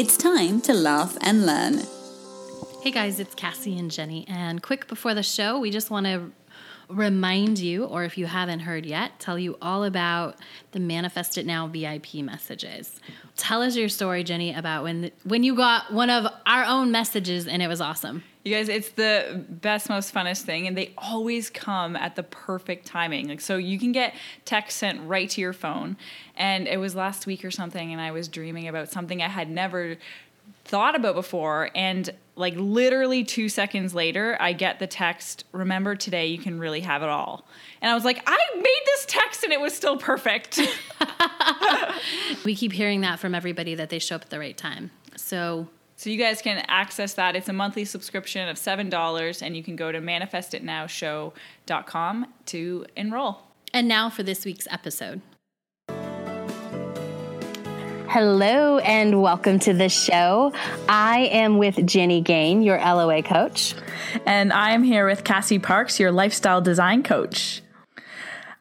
It's time to laugh and learn. Hey guys, it's Cassie and Jenny. And quick before the show, we just want to remind you, or if you haven't heard yet, tell you all about the Manifest It Now VIP messages. Tell us your story, Jenny, about when when you got one of our own messages and it was awesome. You guys, it's the best, most funnest thing, and they always come at the perfect timing. Like, so you can get text sent right to your phone. And it was last week or something, and I was dreaming about something I had never thought about before. And like literally two seconds later, I get the text, remember today you can really have it all. And I was like, I made this text and it was still perfect. we keep hearing that from everybody that they show up at the right time. So so you guys can access that. It's a monthly subscription of $7 and you can go to manifestitnowshow.com to enroll. And now for this week's episode. Hello and welcome to the show. I am with Jenny Gain, your LOA coach. And I'm here with Cassie Parks, your lifestyle design coach.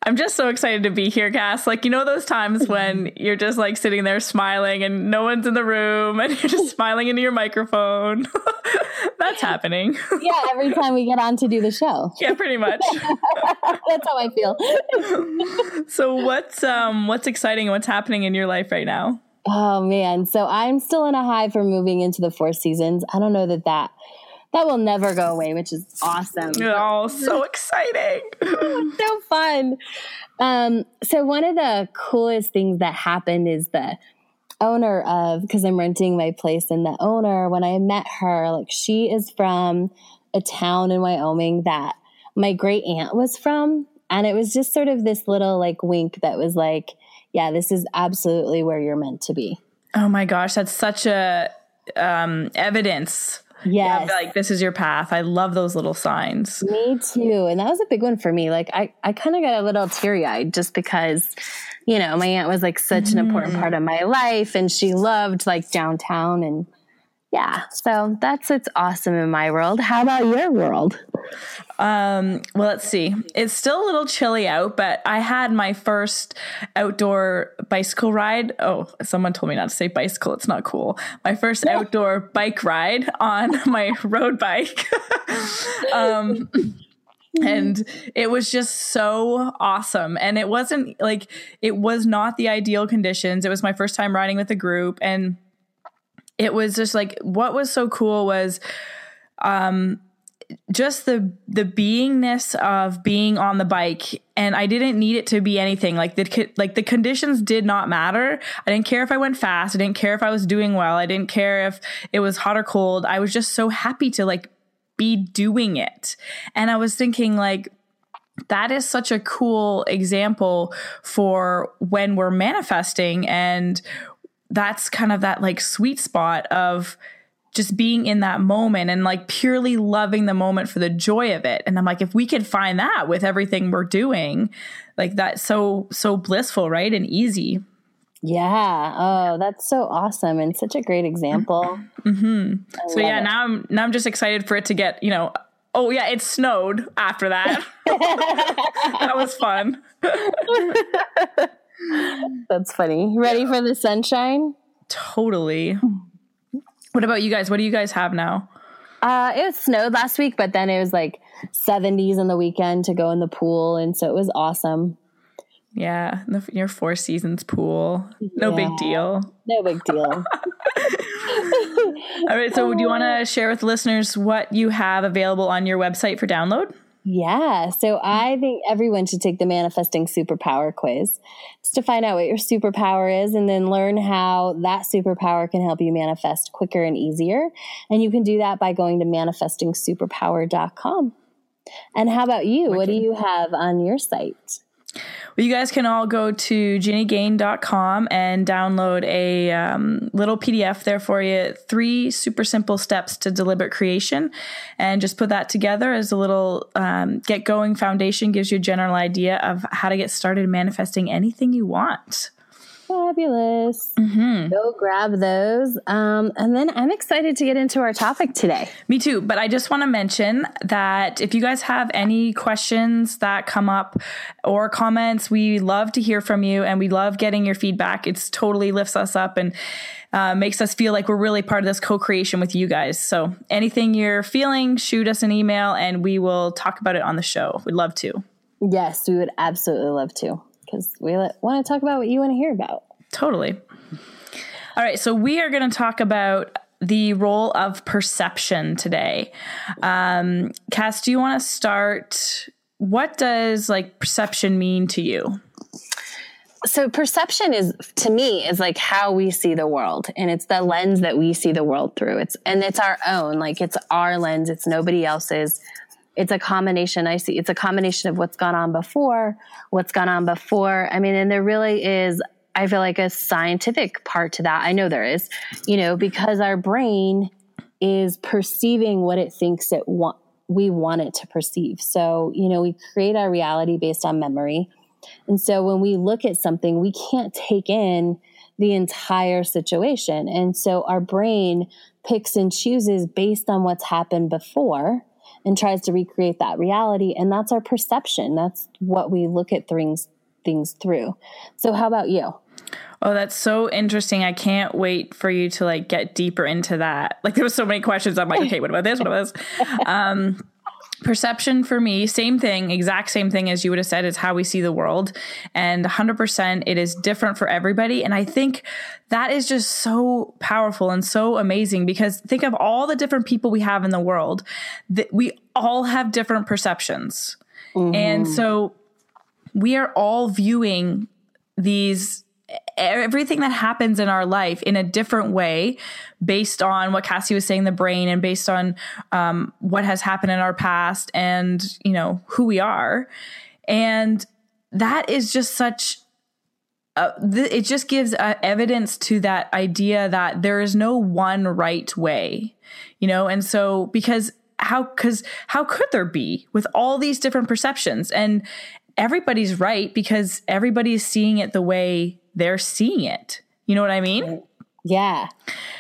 I'm just so excited to be here, Cass. Like, you know, those times when you're just like sitting there smiling and no one's in the room and you're just smiling into your microphone. That's happening. yeah, every time we get on to do the show. Yeah, pretty much. That's how I feel. so what's um what's exciting and what's happening in your life right now? Oh man, so I'm still in a high for moving into the Four Seasons. I don't know that that that will never go away, which is awesome. Oh, so exciting! so fun. Um, so one of the coolest things that happened is the owner of because I'm renting my place, and the owner when I met her, like she is from a town in Wyoming that my great aunt was from, and it was just sort of this little like wink that was like yeah, this is absolutely where you're meant to be. Oh my gosh, that's such a um, evidence. Yeah, like this is your path. I love those little signs. Me too. And that was a big one for me. Like I, I kind of got a little teary eyed just because, you know, my aunt was like such an important mm. part of my life and she loved like downtown and yeah. So that's it's awesome in my world. How about your world? Um, well, let's see. It's still a little chilly out, but I had my first outdoor bicycle ride. Oh, someone told me not to say bicycle. It's not cool. My first yeah. outdoor bike ride on my road bike. um, and it was just so awesome and it wasn't like it was not the ideal conditions it was my first time riding with a group and it was just like what was so cool was um just the the beingness of being on the bike and I didn't need it to be anything like the like the conditions did not matter. I didn't care if I went fast, I didn't care if I was doing well, I didn't care if it was hot or cold. I was just so happy to like be doing it. And I was thinking like that is such a cool example for when we're manifesting and that's kind of that like sweet spot of just being in that moment and like purely loving the moment for the joy of it. And I'm like, if we could find that with everything we're doing, like that's so, so blissful, right? And easy. Yeah. Oh, that's so awesome and such a great example. Mm-hmm. So yeah, it. now I'm now I'm just excited for it to get, you know, oh yeah, it snowed after that. that was fun. that's funny. Ready yeah. for the sunshine? Totally. What about you guys? What do you guys have now? Uh, it snowed last week, but then it was like 70s on the weekend to go in the pool, and so it was awesome. Yeah, the, your Four Seasons pool. No yeah. big deal. No big deal. All right, so do you want to share with listeners what you have available on your website for download? Yeah. So mm. I think everyone should take the manifesting superpower quiz just to find out what your superpower is and then learn how that superpower can help you manifest quicker and easier. And you can do that by going to manifestingsuperpower.com. And how about you? What do you have on your site? Well, you guys can all go to jennygain.com and download a um, little PDF there for you. Three super simple steps to deliberate creation. And just put that together as a little um, get going foundation, gives you a general idea of how to get started manifesting anything you want. Fabulous. Mm-hmm. Go grab those. Um, and then I'm excited to get into our topic today. Me too. But I just want to mention that if you guys have any questions that come up or comments, we love to hear from you and we love getting your feedback. It's totally lifts us up and uh, makes us feel like we're really part of this co creation with you guys. So anything you're feeling, shoot us an email and we will talk about it on the show. We'd love to. Yes, we would absolutely love to because we want to talk about what you want to hear about. Totally. All right, so we are going to talk about the role of perception today. Um, Cass, do you want to start? What does like perception mean to you? So perception is to me is like how we see the world and it's the lens that we see the world through. It's and it's our own, like it's our lens, it's nobody else's it's a combination. I see it's a combination of what's gone on before what's gone on before. I mean and there really is i feel like a scientific part to that. I know there is you know because our brain is perceiving what it thinks it want we want it to perceive. So you know we create our reality based on memory. And so when we look at something we can't take in the entire situation. And so our brain picks and chooses based on what's happened before and tries to recreate that reality. And that's our perception. That's what we look at things things through. So how about you? Oh, that's so interesting. I can't wait for you to like get deeper into that. Like there was so many questions. I'm like, okay, what about this? What about this? Um, perception for me same thing exact same thing as you would have said is how we see the world. And 100% it is different for everybody. And i think that is just so powerful and so amazing because think of all the different people we have in the world that we all have different perceptions. Mm-hmm. and so we are all viewing these everything that happens in our life in a different way based on what Cassie was saying, the brain, and based on um, what has happened in our past and, you know, who we are. And that is just such uh, th- it just gives uh, evidence to that idea that there is no one right way, you know, and so because how because how could there be with all these different perceptions and everybody's right because everybody's seeing it the way they're seeing it. You know what I mean? Yeah.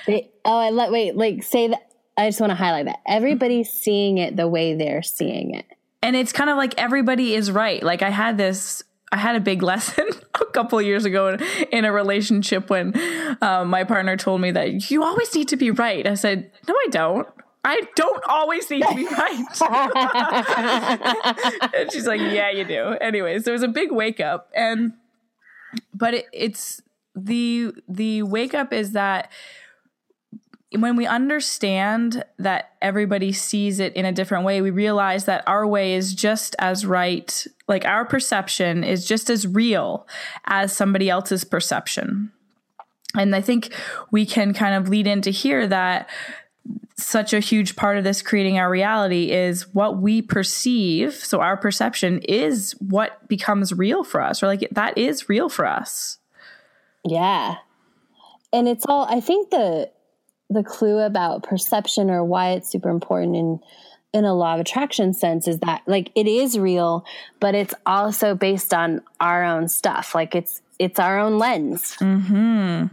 They, oh, I let wait, like say that. I just want to highlight that everybody's seeing it the way they're seeing it. And it's kind of like everybody is right. Like I had this I had a big lesson a couple years ago in, in, a relationship when um, my partner told me that you always need to be right. I said, No, I don't. I don't always need to be right. and she's like, Yeah, you do. Anyways, there was a big wake up. And but it, it's the the wake up is that when we understand that everybody sees it in a different way, we realize that our way is just as right, like our perception is just as real as somebody else's perception. And I think we can kind of lead into here that such a huge part of this creating our reality is what we perceive. So our perception is what becomes real for us, or like that is real for us. Yeah. And it's all I think the the clue about perception or why it's super important in in a law of attraction sense is that like it is real, but it's also based on our own stuff. Like it's it's our own lens. Mm-hmm.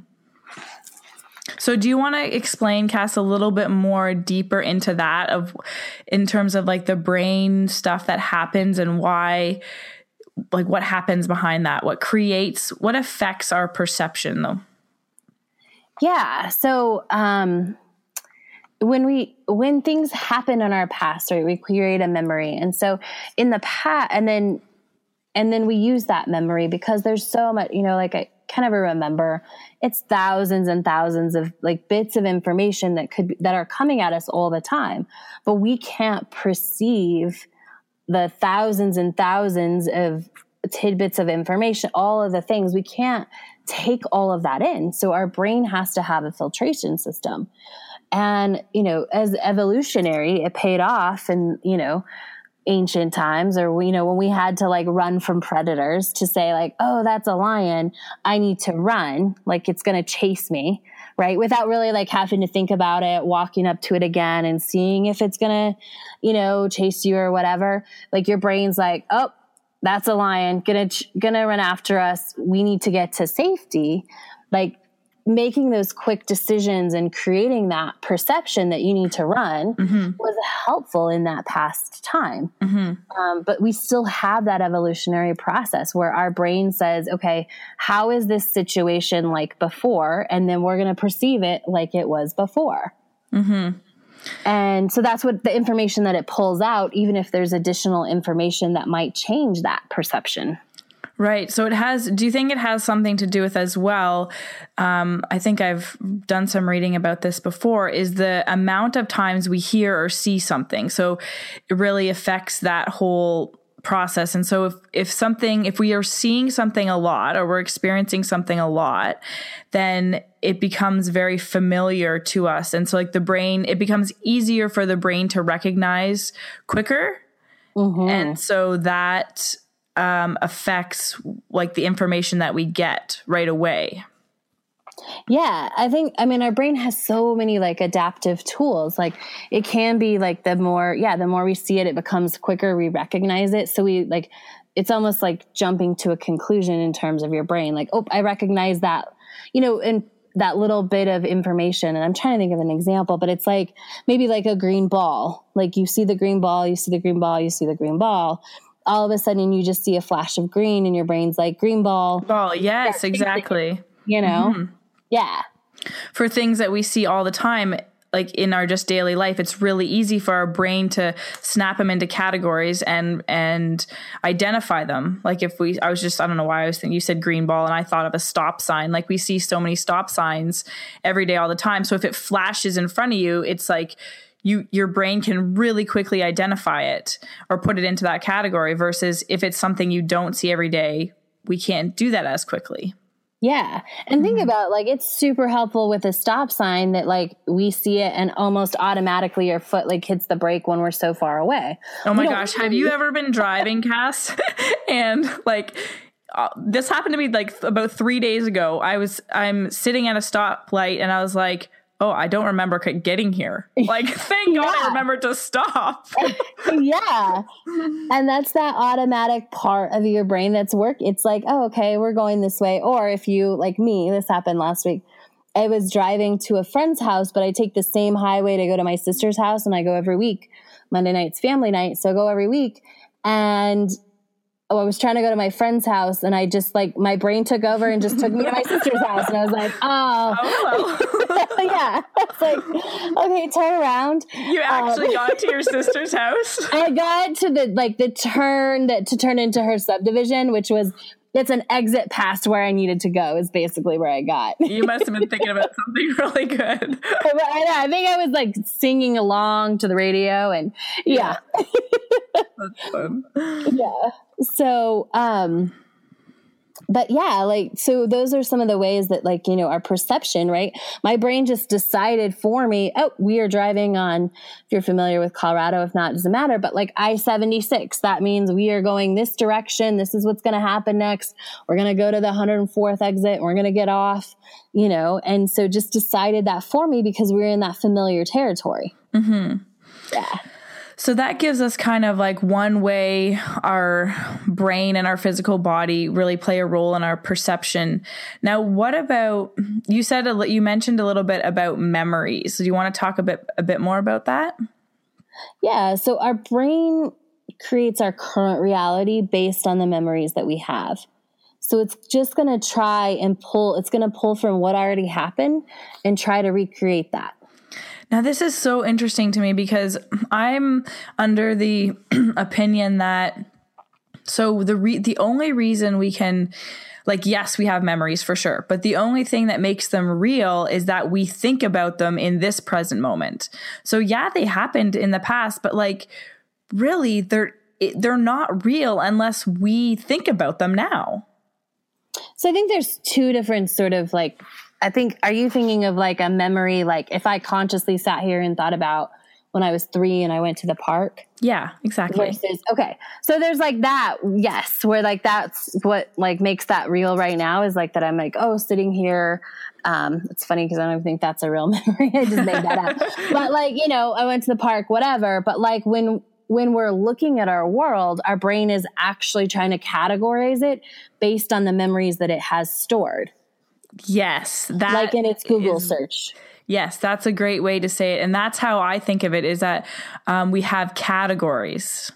So do you want to explain Cass a little bit more deeper into that of in terms of like the brain stuff that happens and why like what happens behind that? What creates what affects our perception though? Yeah. So um when we when things happen in our past, right, we create a memory. And so in the past and then and then we use that memory because there's so much, you know, like I can ever remember. It's thousands and thousands of like bits of information that could that are coming at us all the time, but we can't perceive the thousands and thousands of tidbits of information, all of the things we can't take all of that in. So our brain has to have a filtration system. And, you know, as evolutionary, it paid off and, you know, ancient times or you know when we had to like run from predators to say like oh that's a lion. I need to run. Like it's going to chase me right? Without really like having to think about it walking up to it again and seeing if it's going to you know chase you or whatever. Like your brain's like oh that's a lion. Gonna gonna run after us. We need to get to safety. Like making those quick decisions and creating that perception that you need to run mm-hmm. was helpful in that past time. Mm-hmm. Um, but we still have that evolutionary process where our brain says, okay, how is this situation like before? And then we're going to perceive it like it was before. Mm-hmm. And so that's what the information that it pulls out, even if there's additional information that might change that perception. Right. So it has, do you think it has something to do with as well? Um, I think I've done some reading about this before, is the amount of times we hear or see something. So it really affects that whole process. And so if, if something, if we are seeing something a lot or we're experiencing something a lot, then it becomes very familiar to us. And so like the brain, it becomes easier for the brain to recognize quicker. Mm-hmm. And so that um, affects like the information that we get right away. Yeah, I think I mean our brain has so many like adaptive tools. Like it can be like the more yeah, the more we see it it becomes quicker, we recognize it. So we like it's almost like jumping to a conclusion in terms of your brain. Like, oh, I recognize that. You know, and that little bit of information and i'm trying to think of an example but it's like maybe like a green ball like you see the green ball you see the green ball you see the green ball all of a sudden you just see a flash of green and your brain's like green ball. Ball, yes, yeah, exactly. You know? Mm-hmm. Yeah. For things that we see all the time, like in our just daily life it's really easy for our brain to snap them into categories and and identify them like if we i was just i don't know why i was thinking you said green ball and i thought of a stop sign like we see so many stop signs every day all the time so if it flashes in front of you it's like you your brain can really quickly identify it or put it into that category versus if it's something you don't see every day we can't do that as quickly yeah. And think mm-hmm. about like it's super helpful with a stop sign that like we see it and almost automatically our foot like hits the brake when we're so far away. Oh my gosh, have you ever been driving, Cass? and like uh, this happened to me like about 3 days ago. I was I'm sitting at a stoplight and I was like oh, I don't remember getting here. Like, thank God I remembered to stop. yeah. And that's that automatic part of your brain that's work. It's like, oh, okay, we're going this way. Or if you, like me, this happened last week. I was driving to a friend's house, but I take the same highway to go to my sister's house and I go every week. Monday night's family night. So I go every week. And oh, I was trying to go to my friend's house and I just like my brain took over and just took me to my sister's house. And I was like, oh, oh yeah. It's like, okay, turn around. You actually um, got to your sister's house? I got to the like the turn that to turn into her subdivision, which was it's an exit past where I needed to go is basically where I got. you must have been thinking about something really good. I, I, think I was like singing along to the radio and yeah. yeah. That's fun. Yeah. So, um, but yeah, like, so those are some of the ways that, like, you know, our perception, right? My brain just decided for me, oh, we are driving on, if you're familiar with Colorado, if not, doesn't matter, but like I 76. That means we are going this direction. This is what's going to happen next. We're going to go to the 104th exit. We're going to get off, you know, and so just decided that for me because we we're in that familiar territory. Mm-hmm. Yeah. So that gives us kind of like one way our brain and our physical body really play a role in our perception. Now, what about you said you mentioned a little bit about memories. Do you want to talk a bit a bit more about that? Yeah, so our brain creates our current reality based on the memories that we have. So it's just going to try and pull it's going to pull from what already happened and try to recreate that. Now, this is so interesting to me because I'm under the opinion that so the re- the only reason we can like yes, we have memories for sure, but the only thing that makes them real is that we think about them in this present moment. So yeah, they happened in the past, but like really they're they're not real unless we think about them now. So I think there's two different sort of like I think, are you thinking of like a memory? Like if I consciously sat here and thought about when I was three and I went to the park. Yeah, exactly. Versus, okay, so there's like that, yes, where like that's what like makes that real right now is like that I'm like, oh, sitting here. Um, it's funny because I don't think that's a real memory. I just made that up. but like, you know, I went to the park, whatever. But like when when we're looking at our world, our brain is actually trying to categorize it based on the memories that it has stored. Yes, that like in its Google is- search. Yes, that's a great way to say it, and that's how I think of it. Is that um, we have categories.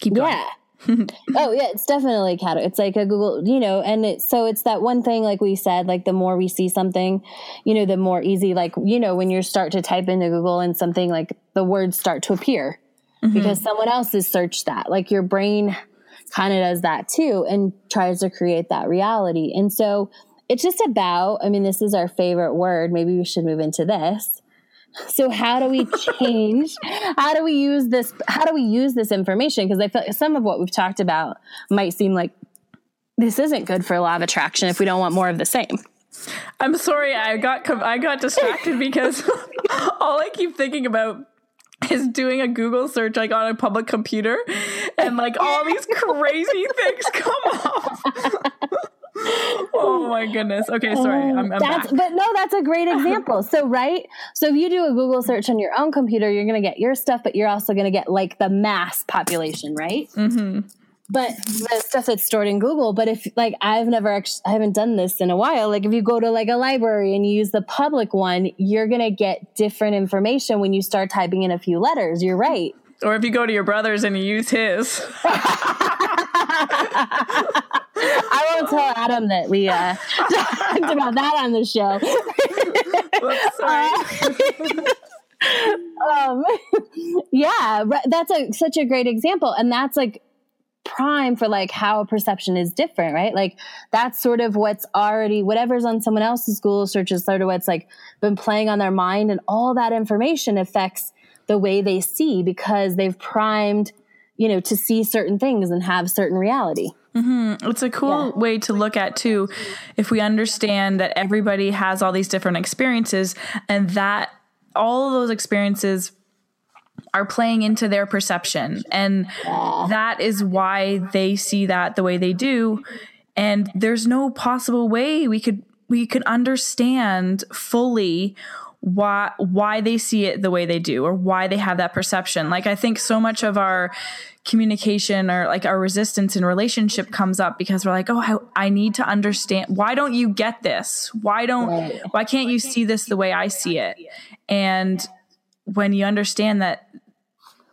Keep going. Yeah. oh yeah, it's definitely a cat. It's like a Google, you know, and it's so it's that one thing, like we said, like the more we see something, you know, the more easy, like you know, when you start to type into Google and something like the words start to appear because someone else has searched that. Like your brain kind of does that too and tries to create that reality. And so it's just about, I mean, this is our favorite word. Maybe we should move into this. So how do we change? how do we use this? How do we use this information? Because I feel like some of what we've talked about might seem like this isn't good for law of attraction if we don't want more of the same. I'm sorry, I got I got distracted because all I keep thinking about is doing a Google search like on a public computer, and like all these crazy things come up. oh my goodness. Okay, sorry. I'm, I'm that's, back. but no, that's a great example. So, right? So, if you do a Google search on your own computer, you're going to get your stuff, but you're also going to get like the mass population, right? Mm-hmm. But the stuff that's stored in Google. But if like I've never actually, I haven't done this in a while. Like if you go to like a library and you use the public one, you're going to get different information when you start typing in a few letters. You're right. Or if you go to your brother's and you use his. Won't tell Adam that we uh, talked about that on the show. Sorry. um, yeah, that's a such a great example, and that's like prime for like how perception is different, right? Like that's sort of what's already whatever's on someone else's Google search is sort of what's like been playing on their mind, and all that information affects the way they see because they've primed, you know, to see certain things and have certain reality. Mm-hmm. It's a cool way to look at too if we understand that everybody has all these different experiences and that all of those experiences are playing into their perception. And that is why they see that the way they do. And there's no possible way we could we could understand fully why why they see it the way they do or why they have that perception. Like i think so much of our communication or like our resistance in relationship comes up because we're like oh I, I need to understand why don't you get this? Why don't Right. why can't you see this the way i see it? And when you understand that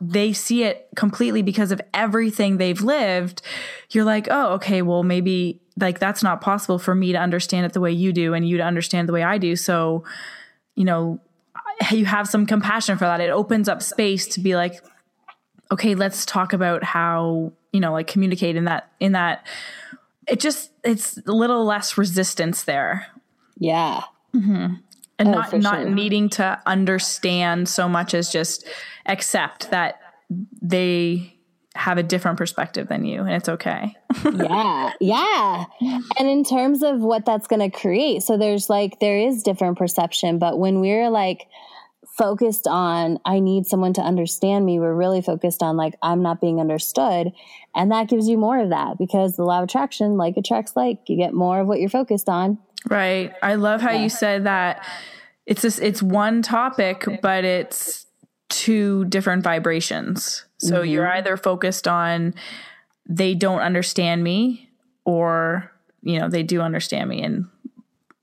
they see it completely because of everything they've lived you're like oh okay well maybe like that's not possible for me to understand it the way you do and you to understand the way i do. So you know you have some compassion for that it opens up space to be like okay let's talk about how you know like communicate in that in that it just it's a little less resistance there Yeah. Mm-hmm. and Oh, not not sure. needing to understand so much as just accept that they have a different perspective than you and it's okay. Yeah yeah. And in terms of what that's going to create so there's like there is different perception but when we're like focused on i need someone to understand me we're really focused on like i'm not being understood and that gives you more of that because the law of attraction like attracts like. You get more of what you're focused on. Right. I love how you said that. It's just it's one topic, but it's two different vibrations. So you're either focused on they don't understand me or, you know, they do understand me and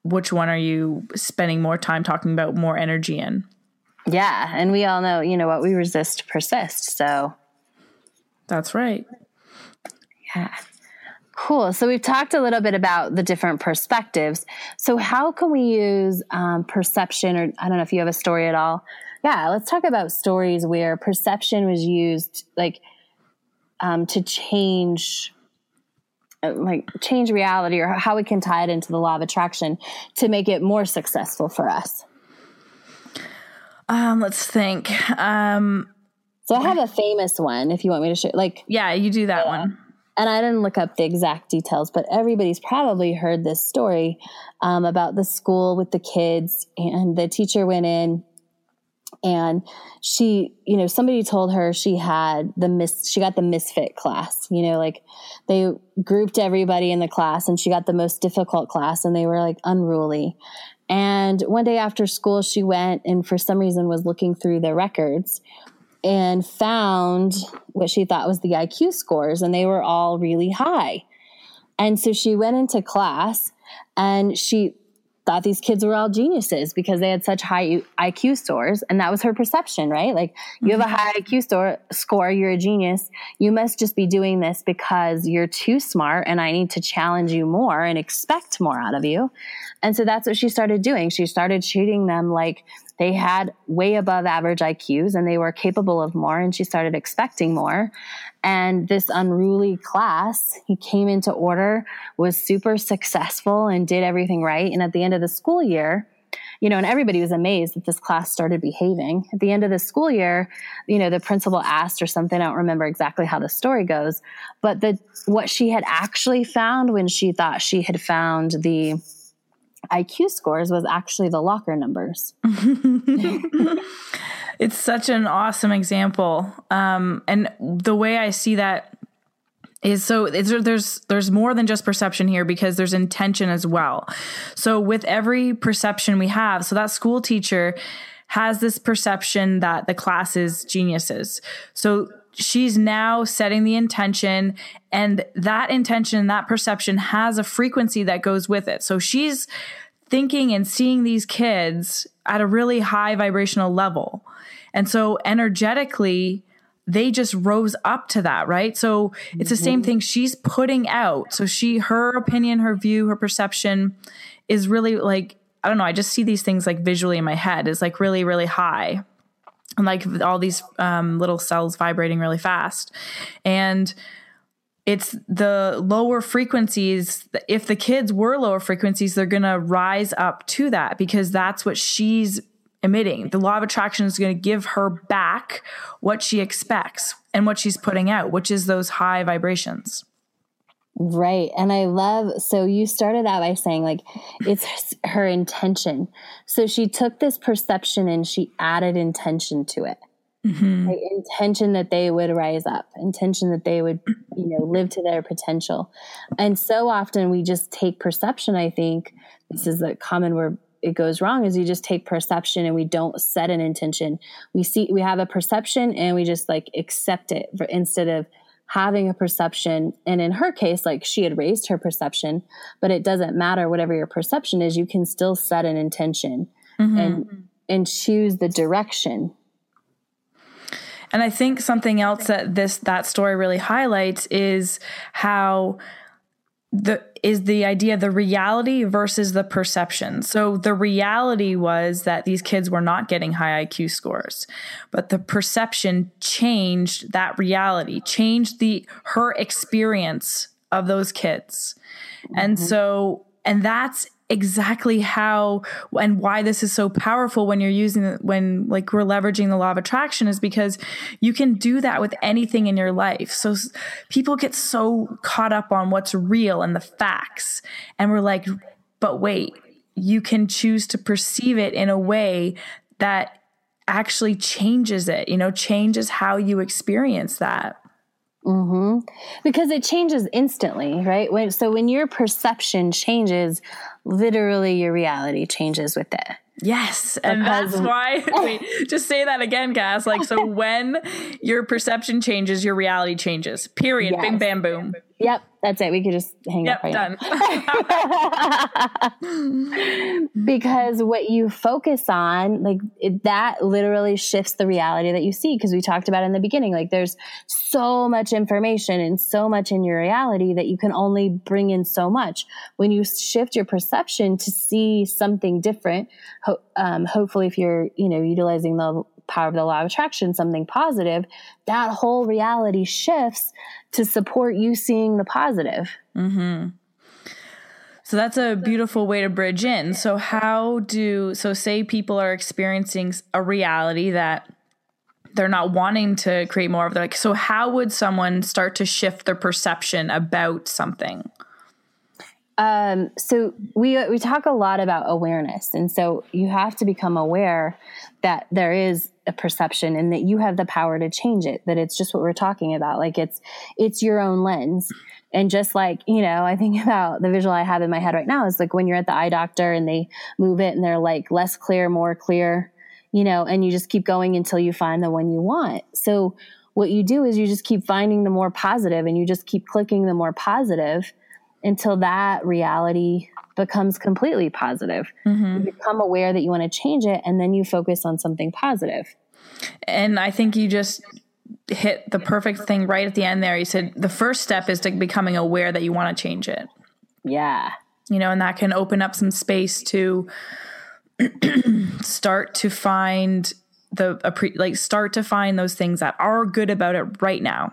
which one are you spending more time talking about, more energy in? yeah and we all know you know what we resist persist so That's right. Yeah. Cool. So we've talked a little bit about the different perspectives. So how can we use um, perception, or I don't know if you have a story at all. Yeah, let's talk about stories where perception was used, like um, to change, uh, like change reality, or how we can tie it into the law of attraction to make it more successful for us. Um, let's think. Um, So I have a famous one. If you want me to share, like yeah, you do that one. and I didn't look up the exact details, but everybody's probably heard this story um, about the school with the kids, and the teacher went in and she you know somebody told her she had the miss she got the misfit class you know like they grouped everybody in the class and she got the most difficult class and they were like unruly. And one day after school she went and for some reason was looking through the records and found what she thought was the IQ scores and they were all really high. And so she went into class and she thought these kids were all geniuses because they had such high IQ scores. And that was her perception, right? Like, you have a mm-hmm. high IQ store, score, you're a genius. You must just be doing this because you're too smart and I need to challenge you more and expect more out of you. And so that's what she started doing. She started treating them like they had way above average IQs and they were capable of more and she started expecting more. And this unruly class, he came into order, was super successful and did everything right. And at the end of the school year, you know, and everybody was amazed that this class started behaving. At the end of the school year, you know, the principal asked or something, I don't remember exactly how the story goes, but the what she had actually found when she thought she had found the IQ scores was actually the locker numbers. it's such an awesome example. Um, and the way I see that is so there's there's more than just perception here because there's intention as well. So with every perception we have, so that school teacher has this perception that the class is geniuses. So she's now setting the intention and that intention that perception has a frequency that goes with it so she's thinking and seeing these kids at a really high vibrational level and so energetically they just rose up to that right? So it's the same mm-hmm. thing she's putting out. So she her opinion her view her perception is really like i don't know i just see these things like visually in my head. Is like really really high. And like all these um, little cells vibrating really fast. And it's the lower frequencies if the kids were lower frequencies they're going to rise up to that because that's what she's emitting the law of attraction is going to give her back what she expects and what she's putting out which is those high vibrations Right. And I love, so you started out by saying like it's her intention. So she took this perception and she added intention to it. Mm-hmm. Intention that they would rise up, intention that they would, you know, live to their potential. And so often we just take perception. I think this is the common where it goes wrong is you just take perception and we don't set an intention. We see, we have a perception and we just like accept it for, instead of having a perception and in her case like she had raised her perception but it doesn't matter whatever your perception is you can still set an intention mm-hmm. and and choose the direction and I think something else that this that story really highlights is how the is the idea the reality versus the perception. So the reality was that these kids were not getting high IQ scores, but the perception changed that reality, changed the her experience of those kids. Mm-hmm. And so and that's exactly how and why this is so powerful when you're using it when like we're leveraging the law of attraction is because you can do that with anything in your life. So people get so caught up on what's real and the facts and we're like but wait, you can choose to perceive it in a way that actually changes it, you know, changes how you experience that. Mm-hmm. Because it changes instantly, right? When, so when your perception changes, literally your reality changes with it. Yes, and that's why. wait, just say that again, Cass. Like, so when your perception changes, your reality changes. Period. Yes. Bing, bam, boom. Yep, that's it. We could just hang yep, up right done. because what you focus on, like it, that literally shifts the reality that you see. Because we talked about in the beginning, like there's so much information and so much in your reality that you can only bring in so much. When you shift your perception to see something different, ho- um, hopefully if you're, you know, utilizing the power of the law of attraction, something positive, that whole reality shifts to support you seeing the positive. Mm-hmm. So that's a beautiful way to bridge in. So, how do, so say people are experiencing a reality that they're not wanting to create more of, like, so how would someone start to shift their perception about something? Um, so we we talk a lot about awareness, and so you have to become aware that there is a perception and that you have the power to change it. That it's just what we're talking about, like it's it's your own lens. And just like, you know, I think about the visual I have in my head right now is like when you're at the eye doctor and they move it and they're like less clear, more clear, you know, and you just keep going until you find the one you want. So what you do is you just keep finding the more positive and you just keep clicking the more positive until that reality becomes completely positive. Mm-hmm. You become aware that you want to change it and then you focus on something positive. And I think you just hit the perfect thing right at the end there. You said the first step is to becoming aware that you want to change it. Yeah. You know, and that can open up some space to start to find the like start to find those things that are good about it right now.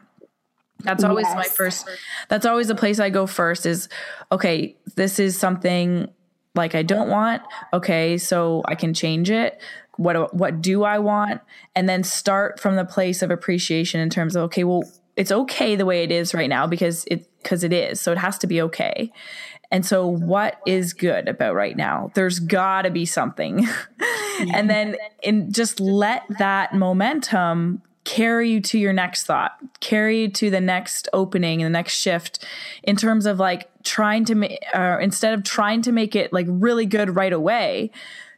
That's always yes. my first that's always the place I go first is okay, this is something like I don't want. Okay, so I can change it. What what do I want? And then start from the place of appreciation in terms of okay, well, it's okay the way it is right now because it because it is. So it has to be okay. And so, what is good about right now? There's got to be something. and then, and just let that momentum carry you to your next thought, carry you to the next opening and the next shift in terms of like trying to make, uh, instead of trying to make it like really good right away,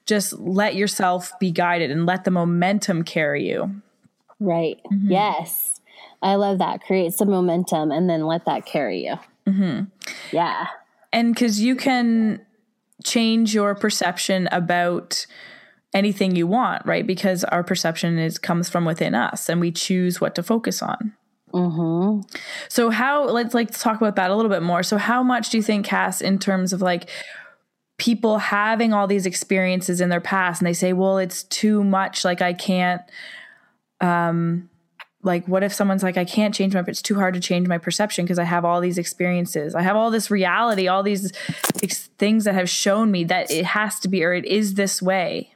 just let yourself be guided and let the momentum carry you. Right. Mm-hmm. Yes. I love that. Create some momentum and then let that carry you. Mm-hmm. Yeah. And because you can change your perception about anything you want, right? Because our perception is comes from within us, and we choose what to focus on. Mm-hmm. So how let's like talk about that a little bit more. So how much do you think, Cass, in terms of like people having all these experiences in their past, and they say, "Well, it's too much. Like I can't." Um, like what if someone's like i can't change my it's too hard to change my perception because i have all these experiences i have all this reality all these ex- things that have shown me that it has to be or it is this way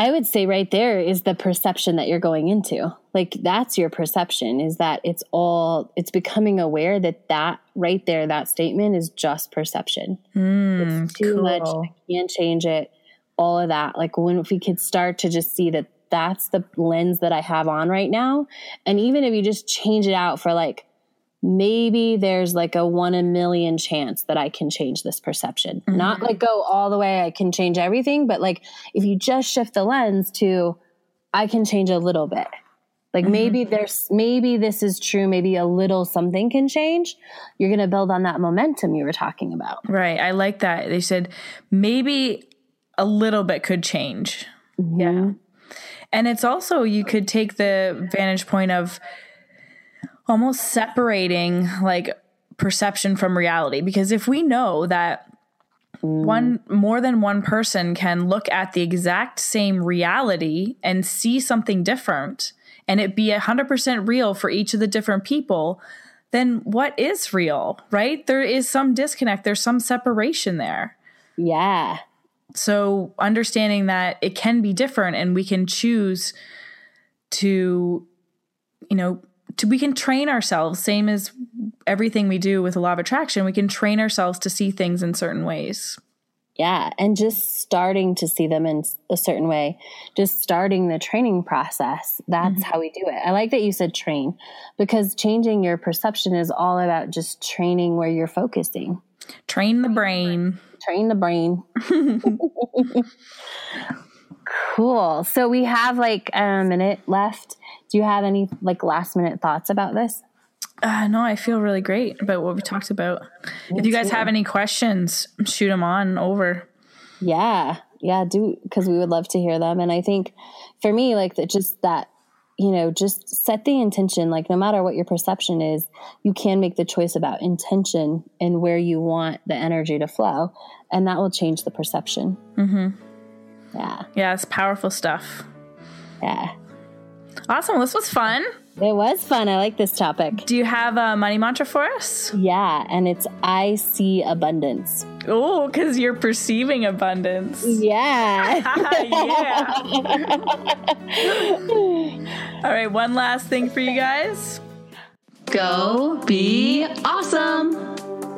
i would say right there is the perception that you're going into like that's your perception is that it's all it's becoming aware that that right there that statement is just perception mm, it's too cool. much i can't change it all of that like when if we could start to just see that that's the lens that I have on right now. And even if you just change it out for like, maybe there's like a one in a million chance that I can change this perception. Mm-hmm. Not like go all the way, I can change everything, but like if you just shift the lens to, I can change a little bit. Like mm-hmm. maybe there's, maybe this is true, maybe a little something can change. You're going to build on that momentum you were talking about. Right. I like that. They said maybe a little bit could change. Mm-hmm. Yeah. And it's also, you could take the vantage point of almost separating like perception from reality. Because if we know that Mm. one more than one person can look at the exact same reality and see something different and it be 100% real for each of the different people then what is real right there is some disconnect there's some separation there yeah so understanding that it can be different and we can choose to you know to we can train ourselves same as everything we do with a law of attraction we can train ourselves to see things in certain ways. Yeah and just starting to see them in a certain way just starting the training process that's mm-hmm. how we do it. I like that you said train because changing your perception is all about just training where you're focusing. Train the brain. Train the brain. cool. So we have like a minute left. Do you have any like last minute thoughts about this? Uh, no, I feel really great about what we talked about. Me if you guys too. have any questions, shoot them on over. Yeah, yeah, do because we would love to hear them. And I think for me, like that, just that you know, just set the intention. Like, no matter what your perception is, you can make the choice about intention and where you want the energy to flow, and that will change the perception. Mm-hmm. Yeah. Yeah, it's powerful stuff. Yeah. Awesome. This was fun. It was fun. I like this topic. Do you have a money mantra for us? Yeah, and it's I see abundance. Oh, because you're perceiving abundance. Yeah. yeah. All right, one last thing for you guys. Go be awesome.